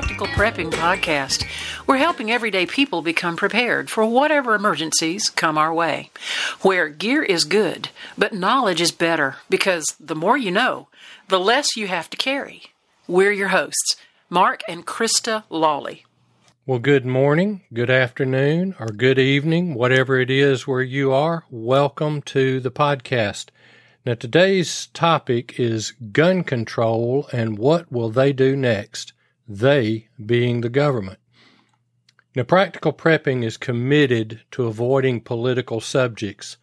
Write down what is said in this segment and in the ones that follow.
Practical Prepping Podcast. We're helping everyday people become prepared for whatever emergencies come our way. Where gear is good, but knowledge is better because the more you know, the less you have to carry. We're your hosts, Mark and Krista Lawley. Well, good morning, good afternoon, or good evening, whatever it is where you are. Welcome to the podcast. Now, today's topic is gun control and what will they do next? They being the government. Now, practical prepping is committed to avoiding political subjects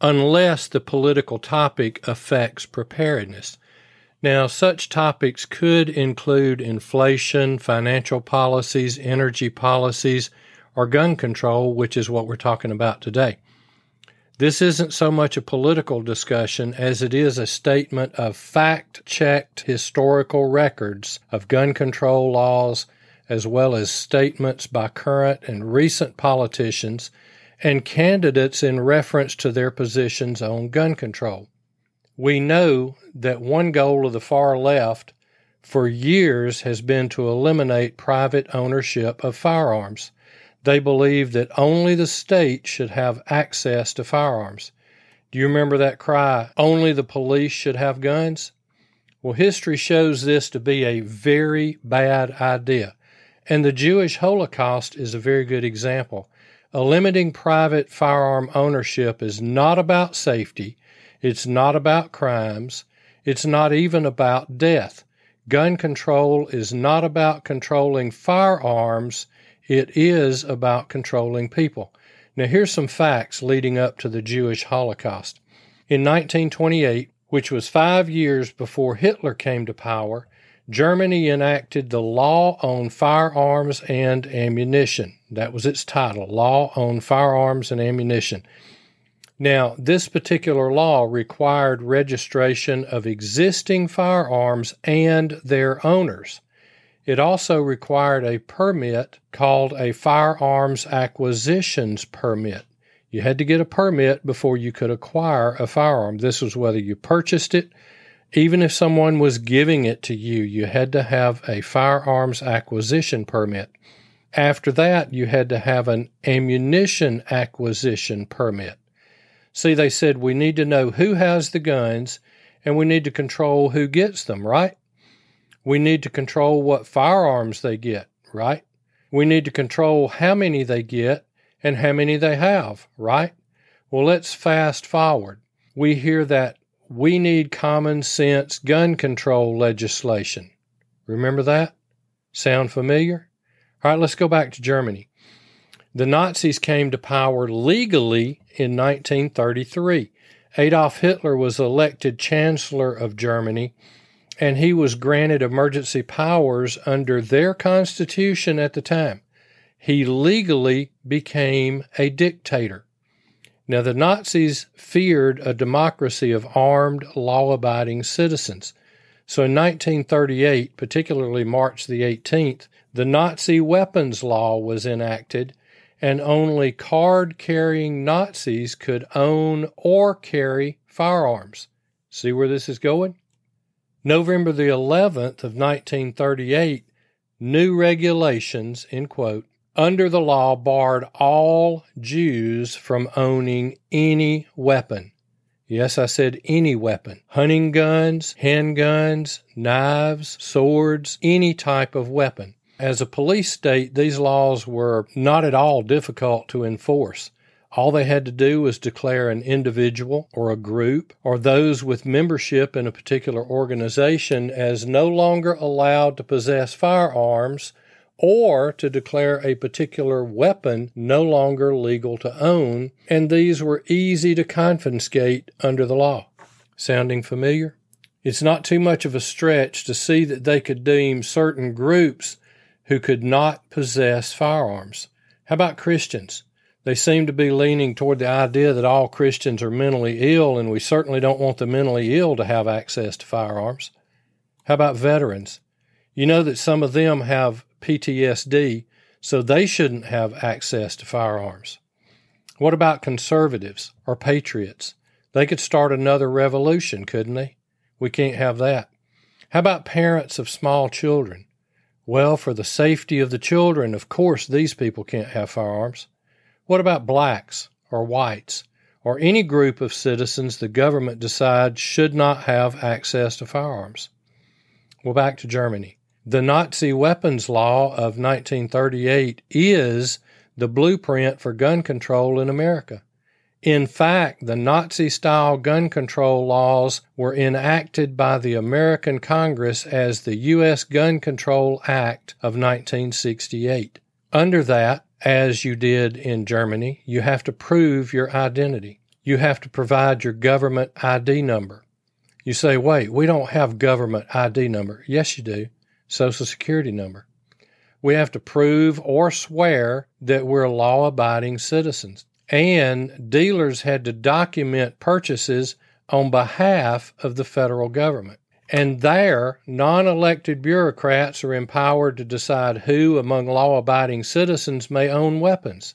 unless the political topic affects preparedness. Now, such topics could include inflation, financial policies, energy policies, or gun control, which is what we're talking about today. This isn't so much a political discussion as it is a statement of fact checked historical records of gun control laws, as well as statements by current and recent politicians and candidates in reference to their positions on gun control. We know that one goal of the far left for years has been to eliminate private ownership of firearms. They believe that only the state should have access to firearms. Do you remember that cry, only the police should have guns? Well, history shows this to be a very bad idea. And the Jewish Holocaust is a very good example. A limiting private firearm ownership is not about safety. It's not about crimes. It's not even about death. Gun control is not about controlling firearms. It is about controlling people. Now, here's some facts leading up to the Jewish Holocaust. In 1928, which was five years before Hitler came to power, Germany enacted the Law on Firearms and Ammunition. That was its title, Law on Firearms and Ammunition. Now, this particular law required registration of existing firearms and their owners. It also required a permit called a firearms acquisitions permit. You had to get a permit before you could acquire a firearm. This was whether you purchased it, even if someone was giving it to you, you had to have a firearms acquisition permit. After that, you had to have an ammunition acquisition permit. See, they said we need to know who has the guns and we need to control who gets them, right? We need to control what firearms they get, right? We need to control how many they get and how many they have, right? Well, let's fast forward. We hear that we need common sense gun control legislation. Remember that? Sound familiar? All right, let's go back to Germany. The Nazis came to power legally in 1933. Adolf Hitler was elected Chancellor of Germany and he was granted emergency powers under their constitution at the time. He legally became a dictator. Now, the Nazis feared a democracy of armed, law abiding citizens. So in 1938, particularly March the 18th, the Nazi weapons law was enacted, and only card carrying Nazis could own or carry firearms. See where this is going? November the 11th of 1938, new regulations, in quote, under the law barred all Jews from owning any weapon. Yes, I said any weapon. Hunting guns, handguns, knives, swords, any type of weapon. As a police state, these laws were not at all difficult to enforce. All they had to do was declare an individual or a group or those with membership in a particular organization as no longer allowed to possess firearms or to declare a particular weapon no longer legal to own, and these were easy to confiscate under the law. Sounding familiar? It's not too much of a stretch to see that they could deem certain groups who could not possess firearms. How about Christians? They seem to be leaning toward the idea that all Christians are mentally ill, and we certainly don't want the mentally ill to have access to firearms. How about veterans? You know that some of them have PTSD, so they shouldn't have access to firearms. What about conservatives or patriots? They could start another revolution, couldn't they? We can't have that. How about parents of small children? Well, for the safety of the children, of course, these people can't have firearms. What about blacks or whites or any group of citizens the government decides should not have access to firearms? Well, back to Germany. The Nazi weapons law of 1938 is the blueprint for gun control in America. In fact, the Nazi style gun control laws were enacted by the American Congress as the U.S. Gun Control Act of 1968. Under that, as you did in Germany, you have to prove your identity. You have to provide your government ID number. You say, wait, we don't have government ID number. Yes, you do. Social Security number. We have to prove or swear that we're law abiding citizens. And dealers had to document purchases on behalf of the federal government. And there, non elected bureaucrats are empowered to decide who among law abiding citizens may own weapons.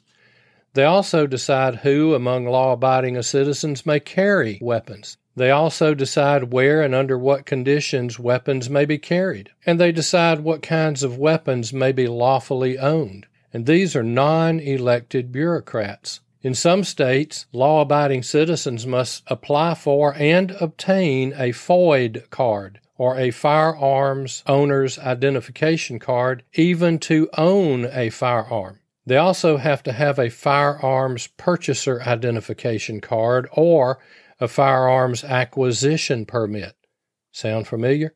They also decide who among law abiding citizens may carry weapons. They also decide where and under what conditions weapons may be carried, and they decide what kinds of weapons may be lawfully owned. And these are non elected bureaucrats. In some states, law abiding citizens must apply for and obtain a FOID card, or a firearms owner's identification card, even to own a firearm. They also have to have a firearms purchaser identification card or a firearms acquisition permit. Sound familiar?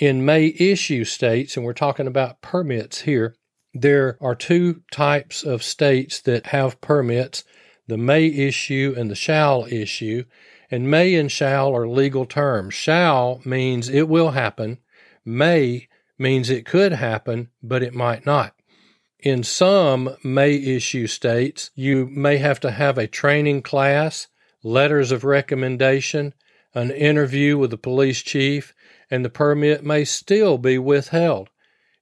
In may issue states, and we're talking about permits here, there are two types of states that have permits the may issue and the shall issue. And may and shall are legal terms. Shall means it will happen, may means it could happen, but it might not. In some may issue states, you may have to have a training class letters of recommendation, an interview with the police chief, and the permit may still be withheld.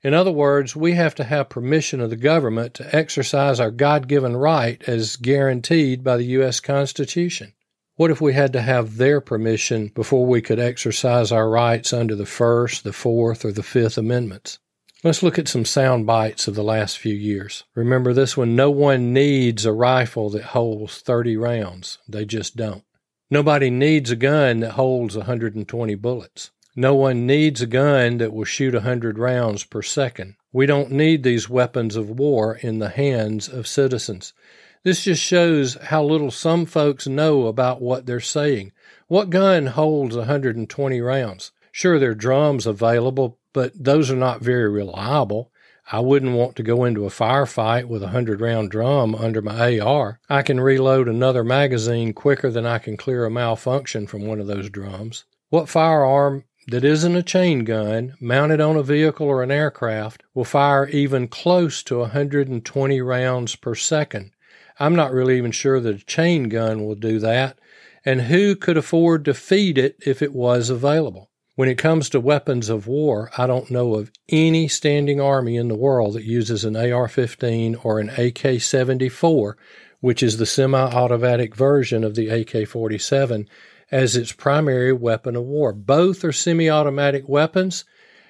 In other words, we have to have permission of the government to exercise our God given right as guaranteed by the U.S. Constitution. What if we had to have their permission before we could exercise our rights under the First, the Fourth, or the Fifth Amendments? Let's look at some sound bites of the last few years. Remember this one no one needs a rifle that holds 30 rounds. They just don't. Nobody needs a gun that holds 120 bullets. No one needs a gun that will shoot a 100 rounds per second. We don't need these weapons of war in the hands of citizens. This just shows how little some folks know about what they're saying. What gun holds a 120 rounds? Sure, there are drums available, but those are not very reliable. I wouldn't want to go into a firefight with a 100 round drum under my AR. I can reload another magazine quicker than I can clear a malfunction from one of those drums. What firearm that isn't a chain gun mounted on a vehicle or an aircraft will fire even close to 120 rounds per second? I'm not really even sure that a chain gun will do that. And who could afford to feed it if it was available? When it comes to weapons of war, I don't know of any standing army in the world that uses an AR 15 or an AK 74, which is the semi automatic version of the AK 47, as its primary weapon of war. Both are semi automatic weapons,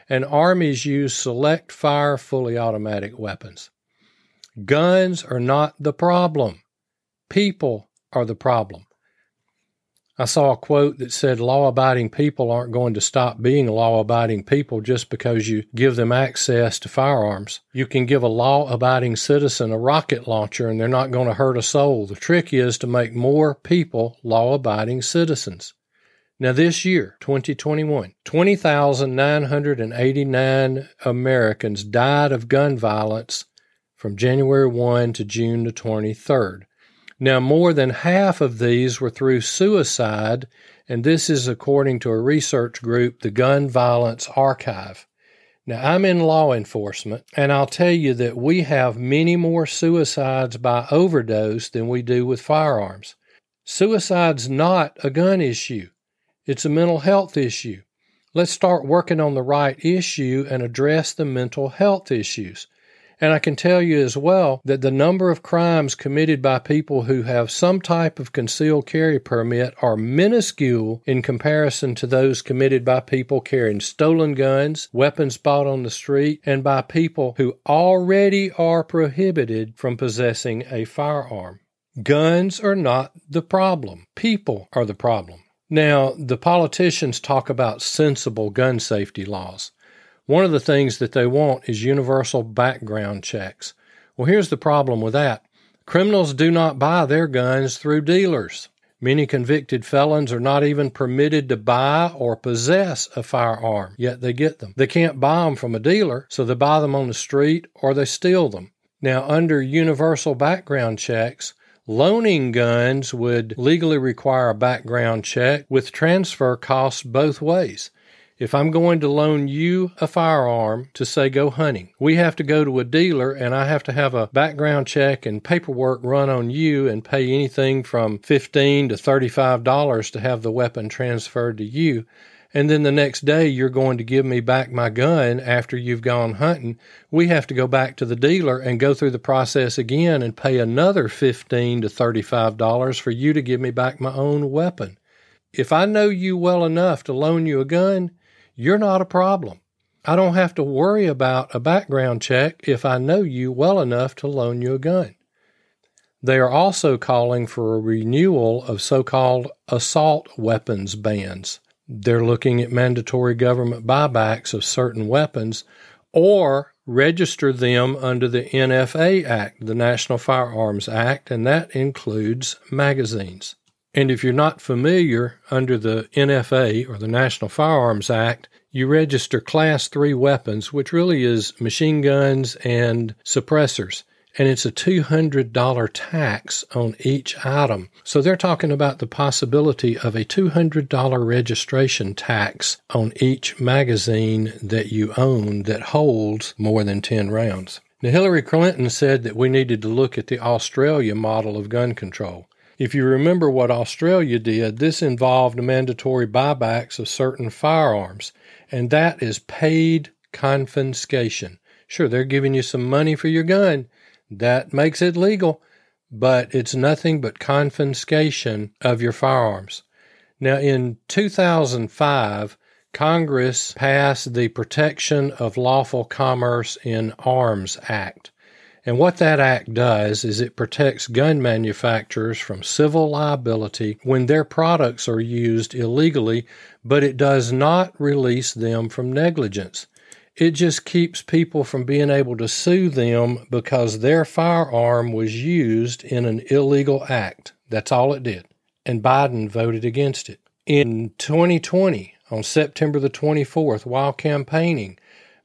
and armies use select fire fully automatic weapons. Guns are not the problem, people are the problem. I saw a quote that said law abiding people aren't going to stop being law abiding people just because you give them access to firearms. You can give a law abiding citizen a rocket launcher and they're not going to hurt a soul. The trick is to make more people law abiding citizens. Now, this year, 2021, 20,989 Americans died of gun violence from January 1 to June the 23rd. Now, more than half of these were through suicide, and this is according to a research group, the Gun Violence Archive. Now, I'm in law enforcement, and I'll tell you that we have many more suicides by overdose than we do with firearms. Suicide's not a gun issue, it's a mental health issue. Let's start working on the right issue and address the mental health issues. And I can tell you as well that the number of crimes committed by people who have some type of concealed carry permit are minuscule in comparison to those committed by people carrying stolen guns, weapons bought on the street, and by people who already are prohibited from possessing a firearm. Guns are not the problem. People are the problem. Now, the politicians talk about sensible gun safety laws. One of the things that they want is universal background checks. Well, here's the problem with that criminals do not buy their guns through dealers. Many convicted felons are not even permitted to buy or possess a firearm, yet they get them. They can't buy them from a dealer, so they buy them on the street or they steal them. Now, under universal background checks, loaning guns would legally require a background check with transfer costs both ways. If I'm going to loan you a firearm to say go hunting, we have to go to a dealer and I have to have a background check and paperwork run on you and pay anything from 15 to $35 to have the weapon transferred to you. And then the next day you're going to give me back my gun after you've gone hunting. We have to go back to the dealer and go through the process again and pay another 15 to $35 for you to give me back my own weapon. If I know you well enough to loan you a gun, you're not a problem. I don't have to worry about a background check if I know you well enough to loan you a gun. They are also calling for a renewal of so called assault weapons bans. They're looking at mandatory government buybacks of certain weapons or register them under the NFA Act, the National Firearms Act, and that includes magazines. And if you're not familiar, under the NFA or the National Firearms Act, you register Class 3 weapons, which really is machine guns and suppressors. And it's a $200 tax on each item. So they're talking about the possibility of a $200 registration tax on each magazine that you own that holds more than 10 rounds. Now, Hillary Clinton said that we needed to look at the Australia model of gun control. If you remember what Australia did, this involved mandatory buybacks of certain firearms, and that is paid confiscation. Sure, they're giving you some money for your gun. That makes it legal, but it's nothing but confiscation of your firearms. Now, in 2005, Congress passed the Protection of Lawful Commerce in Arms Act. And what that act does is it protects gun manufacturers from civil liability when their products are used illegally, but it does not release them from negligence. It just keeps people from being able to sue them because their firearm was used in an illegal act. That's all it did. And Biden voted against it. In 2020, on September the 24th, while campaigning,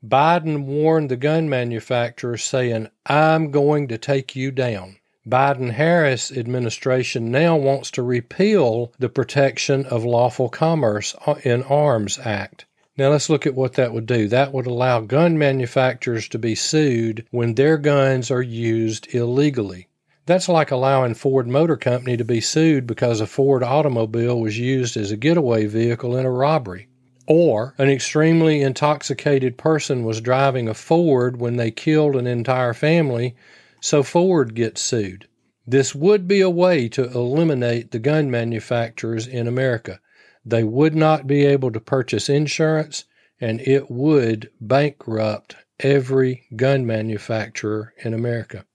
Biden warned the gun manufacturers, saying, I'm going to take you down. Biden Harris administration now wants to repeal the Protection of Lawful Commerce in Arms Act. Now let's look at what that would do. That would allow gun manufacturers to be sued when their guns are used illegally. That's like allowing Ford Motor Company to be sued because a Ford automobile was used as a getaway vehicle in a robbery. Or an extremely intoxicated person was driving a Ford when they killed an entire family, so Ford gets sued. This would be a way to eliminate the gun manufacturers in America. They would not be able to purchase insurance, and it would bankrupt every gun manufacturer in America.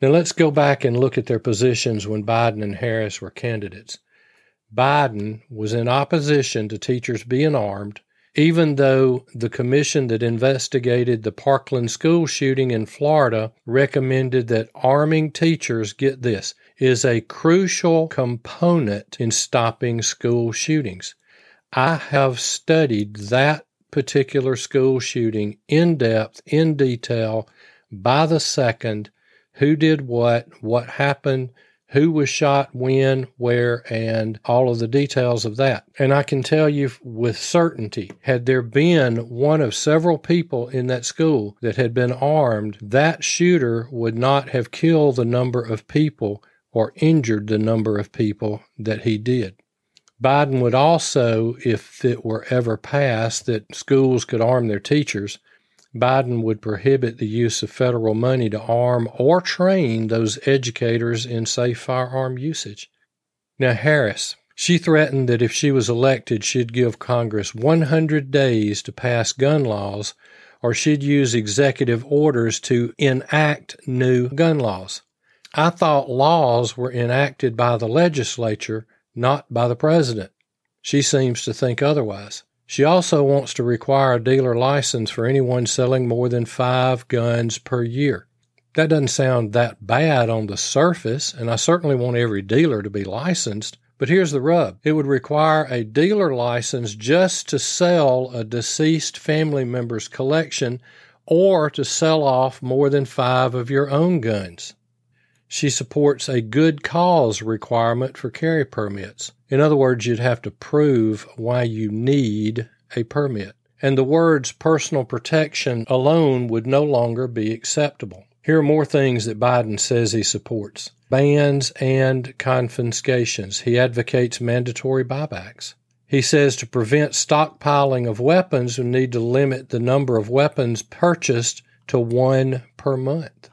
Now let's go back and look at their positions when Biden and Harris were candidates. Biden was in opposition to teachers being armed, even though the commission that investigated the Parkland school shooting in Florida recommended that arming teachers, get this, is a crucial component in stopping school shootings. I have studied that particular school shooting in depth, in detail, by the second, who did what, what happened, who was shot, when, where, and all of the details of that. And I can tell you with certainty, had there been one of several people in that school that had been armed, that shooter would not have killed the number of people or injured the number of people that he did. Biden would also, if it were ever passed that schools could arm their teachers, Biden would prohibit the use of federal money to arm or train those educators in safe firearm usage. Now, Harris, she threatened that if she was elected, she'd give Congress 100 days to pass gun laws or she'd use executive orders to enact new gun laws. I thought laws were enacted by the legislature, not by the president. She seems to think otherwise. She also wants to require a dealer license for anyone selling more than five guns per year. That doesn't sound that bad on the surface, and I certainly want every dealer to be licensed. But here's the rub it would require a dealer license just to sell a deceased family member's collection or to sell off more than five of your own guns. She supports a good cause requirement for carry permits. In other words, you'd have to prove why you need a permit. And the words personal protection alone would no longer be acceptable. Here are more things that Biden says he supports bans and confiscations. He advocates mandatory buybacks. He says to prevent stockpiling of weapons, we need to limit the number of weapons purchased to one per month.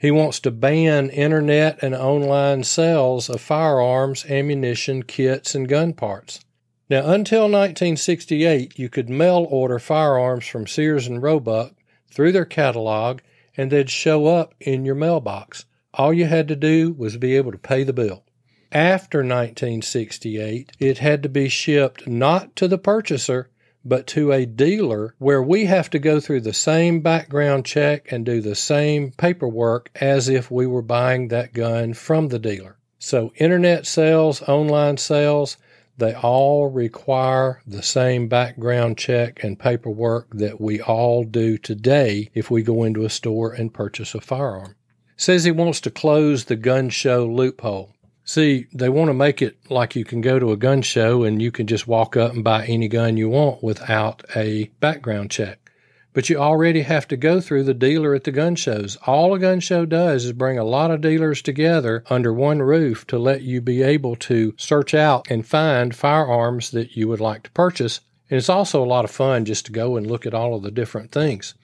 He wants to ban internet and online sales of firearms, ammunition, kits, and gun parts. Now, until 1968, you could mail order firearms from Sears and Roebuck through their catalog and they'd show up in your mailbox. All you had to do was be able to pay the bill. After 1968, it had to be shipped not to the purchaser, but to a dealer where we have to go through the same background check and do the same paperwork as if we were buying that gun from the dealer. So, internet sales, online sales, they all require the same background check and paperwork that we all do today if we go into a store and purchase a firearm. Says he wants to close the gun show loophole. See, they want to make it like you can go to a gun show and you can just walk up and buy any gun you want without a background check. But you already have to go through the dealer at the gun shows. All a gun show does is bring a lot of dealers together under one roof to let you be able to search out and find firearms that you would like to purchase. And it's also a lot of fun just to go and look at all of the different things.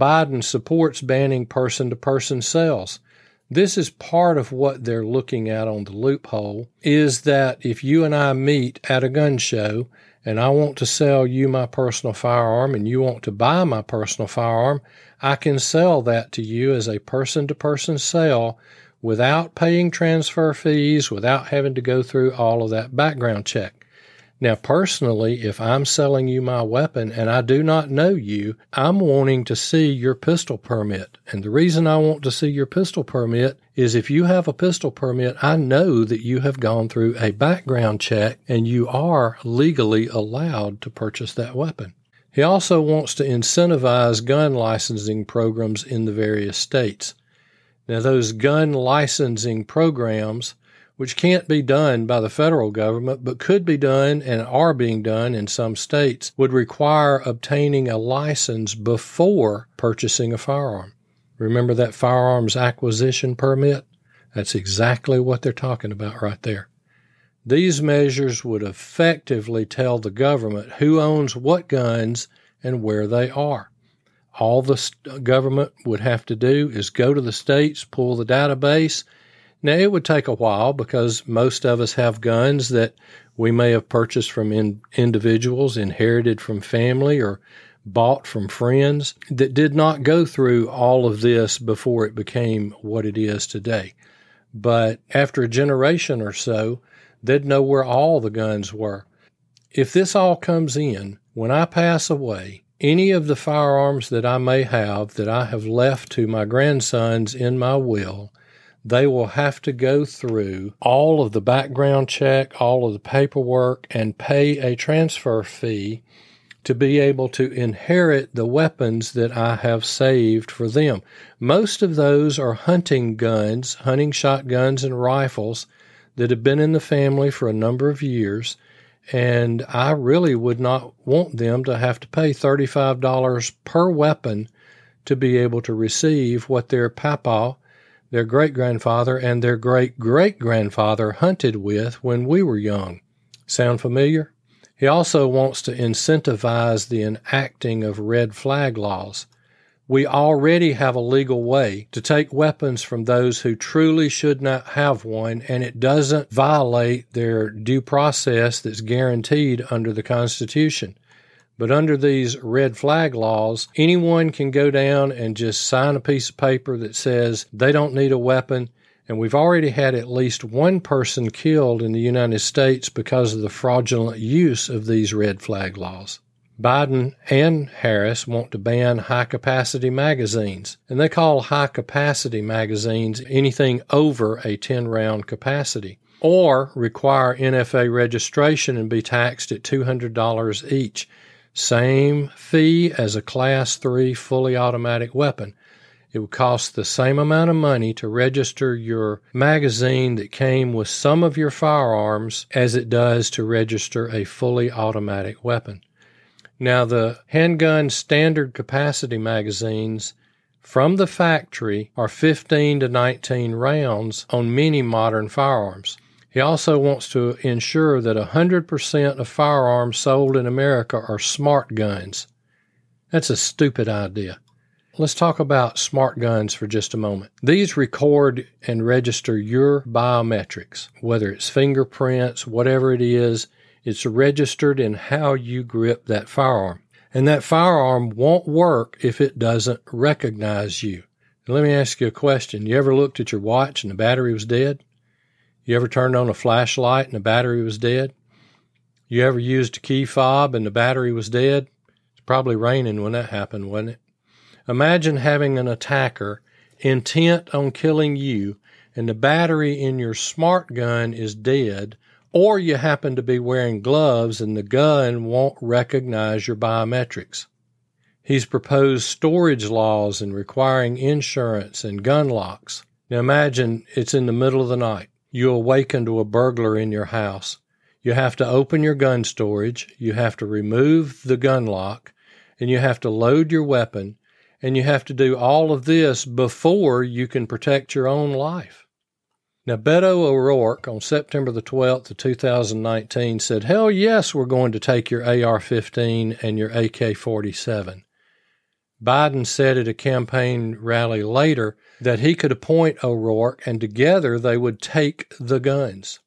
Biden supports banning person to person sales. This is part of what they're looking at on the loophole is that if you and I meet at a gun show and I want to sell you my personal firearm and you want to buy my personal firearm, I can sell that to you as a person to person sale without paying transfer fees, without having to go through all of that background check. Now, personally, if I'm selling you my weapon and I do not know you, I'm wanting to see your pistol permit. And the reason I want to see your pistol permit is if you have a pistol permit, I know that you have gone through a background check and you are legally allowed to purchase that weapon. He also wants to incentivize gun licensing programs in the various states. Now, those gun licensing programs which can't be done by the federal government but could be done and are being done in some states, would require obtaining a license before purchasing a firearm. Remember that firearms acquisition permit? That's exactly what they're talking about right there. These measures would effectively tell the government who owns what guns and where they are. All the government would have to do is go to the states, pull the database, now, it would take a while because most of us have guns that we may have purchased from in, individuals, inherited from family, or bought from friends that did not go through all of this before it became what it is today. But after a generation or so, they'd know where all the guns were. If this all comes in, when I pass away, any of the firearms that I may have that I have left to my grandsons in my will they will have to go through all of the background check, all of the paperwork, and pay a transfer fee to be able to inherit the weapons that I have saved for them. Most of those are hunting guns, hunting shotguns, and rifles that have been in the family for a number of years. And I really would not want them to have to pay $35 per weapon to be able to receive what their papa their great grandfather and their great great grandfather hunted with when we were young. Sound familiar? He also wants to incentivize the enacting of red flag laws. We already have a legal way to take weapons from those who truly should not have one, and it doesn't violate their due process that's guaranteed under the Constitution. But under these red flag laws, anyone can go down and just sign a piece of paper that says they don't need a weapon. And we've already had at least one person killed in the United States because of the fraudulent use of these red flag laws. Biden and Harris want to ban high capacity magazines, and they call high capacity magazines anything over a 10 round capacity, or require NFA registration and be taxed at $200 each. Same fee as a Class 3 fully automatic weapon. It would cost the same amount of money to register your magazine that came with some of your firearms as it does to register a fully automatic weapon. Now, the handgun standard capacity magazines from the factory are 15 to 19 rounds on many modern firearms. He also wants to ensure that 100% of firearms sold in America are smart guns. That's a stupid idea. Let's talk about smart guns for just a moment. These record and register your biometrics, whether it's fingerprints, whatever it is, it's registered in how you grip that firearm. And that firearm won't work if it doesn't recognize you. let me ask you a question. You ever looked at your watch and the battery was dead? You ever turned on a flashlight and the battery was dead? You ever used a key fob and the battery was dead? It's probably raining when that happened, wasn't it? Imagine having an attacker intent on killing you and the battery in your smart gun is dead or you happen to be wearing gloves and the gun won't recognize your biometrics. He's proposed storage laws and requiring insurance and gun locks. Now imagine it's in the middle of the night. You awaken to a burglar in your house. You have to open your gun storage, you have to remove the gun lock, and you have to load your weapon, and you have to do all of this before you can protect your own life. Now, Beto O'Rourke on September the 12th of 2019 said, Hell yes, we're going to take your AR 15 and your AK 47. Biden said at a campaign rally later that he could appoint O'Rourke and together they would take the guns.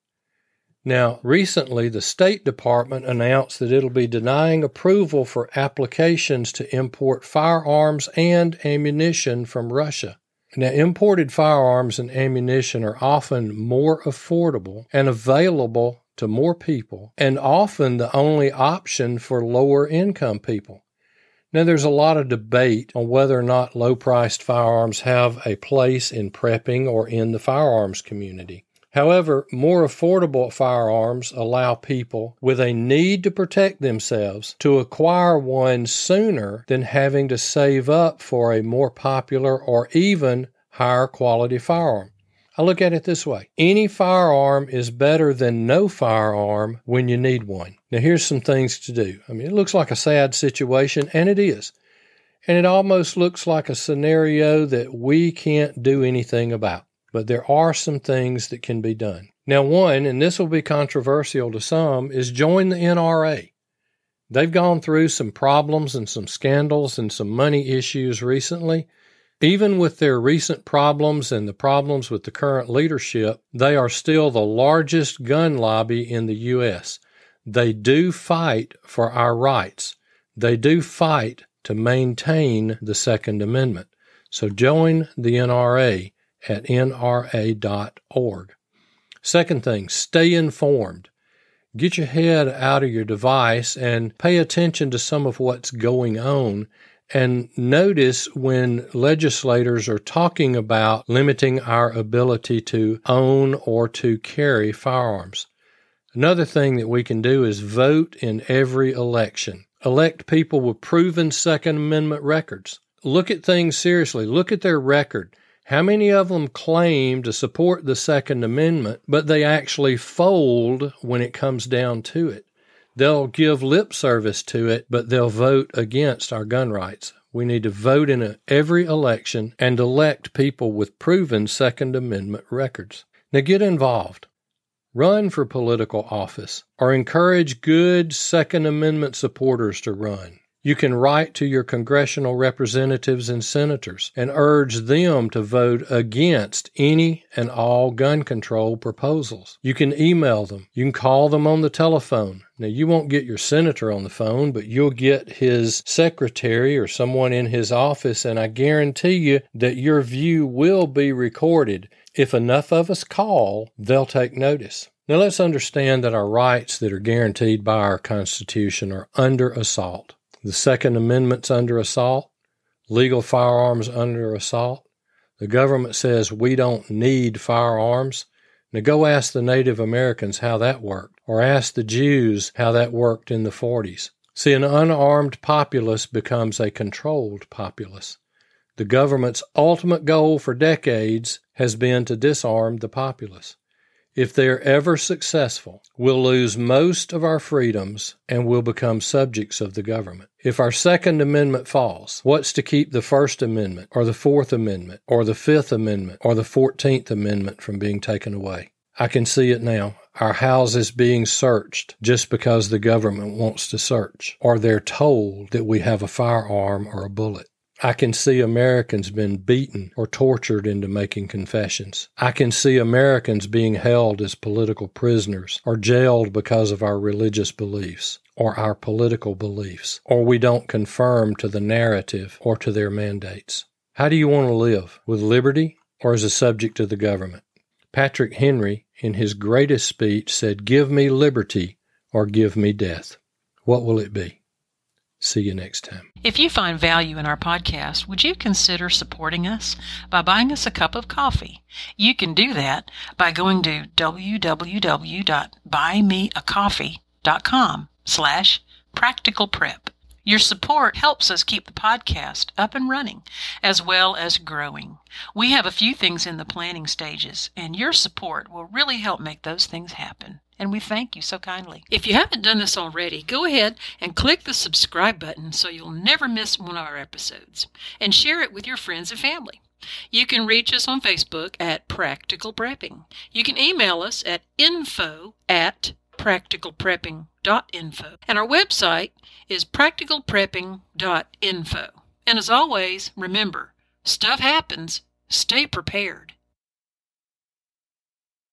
Now, recently, the State Department announced that it'll be denying approval for applications to import firearms and ammunition from Russia. Now, imported firearms and ammunition are often more affordable and available to more people, and often the only option for lower income people. Now, there's a lot of debate on whether or not low priced firearms have a place in prepping or in the firearms community. However, more affordable firearms allow people with a need to protect themselves to acquire one sooner than having to save up for a more popular or even higher quality firearm. I look at it this way any firearm is better than no firearm when you need one. Now, here's some things to do. I mean, it looks like a sad situation, and it is. And it almost looks like a scenario that we can't do anything about but there are some things that can be done. Now, one, and this will be controversial to some, is join the NRA. They've gone through some problems and some scandals and some money issues recently. Even with their recent problems and the problems with the current leadership, they are still the largest gun lobby in the U.S. They do fight for our rights. They do fight to maintain the Second Amendment. So join the NRA at nra.org. Second thing, stay informed. Get your head out of your device and pay attention to some of what's going on and notice when legislators are talking about limiting our ability to own or to carry firearms. Another thing that we can do is vote in every election. Elect people with proven Second Amendment records. Look at things seriously. Look at their record. How many of them claim to support the Second Amendment, but they actually fold when it comes down to it? They'll give lip service to it, but they'll vote against our gun rights. We need to vote in every election and elect people with proven Second Amendment records. Now get involved. Run for political office or encourage good Second Amendment supporters to run. You can write to your congressional representatives and senators and urge them to vote against any and all gun control proposals. You can email them. You can call them on the telephone. Now, you won't get your senator on the phone, but you'll get his secretary or someone in his office, and I guarantee you that your view will be recorded. If enough of us call, they'll take notice. Now, let's understand that our rights that are guaranteed by our Constitution are under assault. The Second Amendment's under assault, legal firearms under assault. The government says we don't need firearms. Now go ask the Native Americans how that worked, or ask the Jews how that worked in the 40s. See, an unarmed populace becomes a controlled populace. The government's ultimate goal for decades has been to disarm the populace. If they're ever successful, we'll lose most of our freedoms and we'll become subjects of the government. If our Second Amendment falls, what's to keep the First Amendment or the Fourth Amendment or the Fifth Amendment or the Fourteenth Amendment from being taken away? I can see it now. Our houses being searched just because the government wants to search, or they're told that we have a firearm or a bullet. I can see Americans being beaten or tortured into making confessions. I can see Americans being held as political prisoners or jailed because of our religious beliefs or our political beliefs, or we don't conform to the narrative or to their mandates. How do you want to live? With liberty or as a subject to the government? Patrick Henry, in his greatest speech, said, Give me liberty or give me death. What will it be? See you next time. If you find value in our podcast, would you consider supporting us by buying us a cup of coffee? You can do that by going to www.buymeacoffee.com slash practical prep. Your support helps us keep the podcast up and running, as well as growing. We have a few things in the planning stages, and your support will really help make those things happen and we thank you so kindly. If you haven't done this already, go ahead and click the subscribe button so you'll never miss one of our episodes, and share it with your friends and family. You can reach us on Facebook at Practical Prepping. You can email us at info at practicalprepping.info. And our website is practicalprepping.info. And as always, remember, stuff happens. Stay prepared.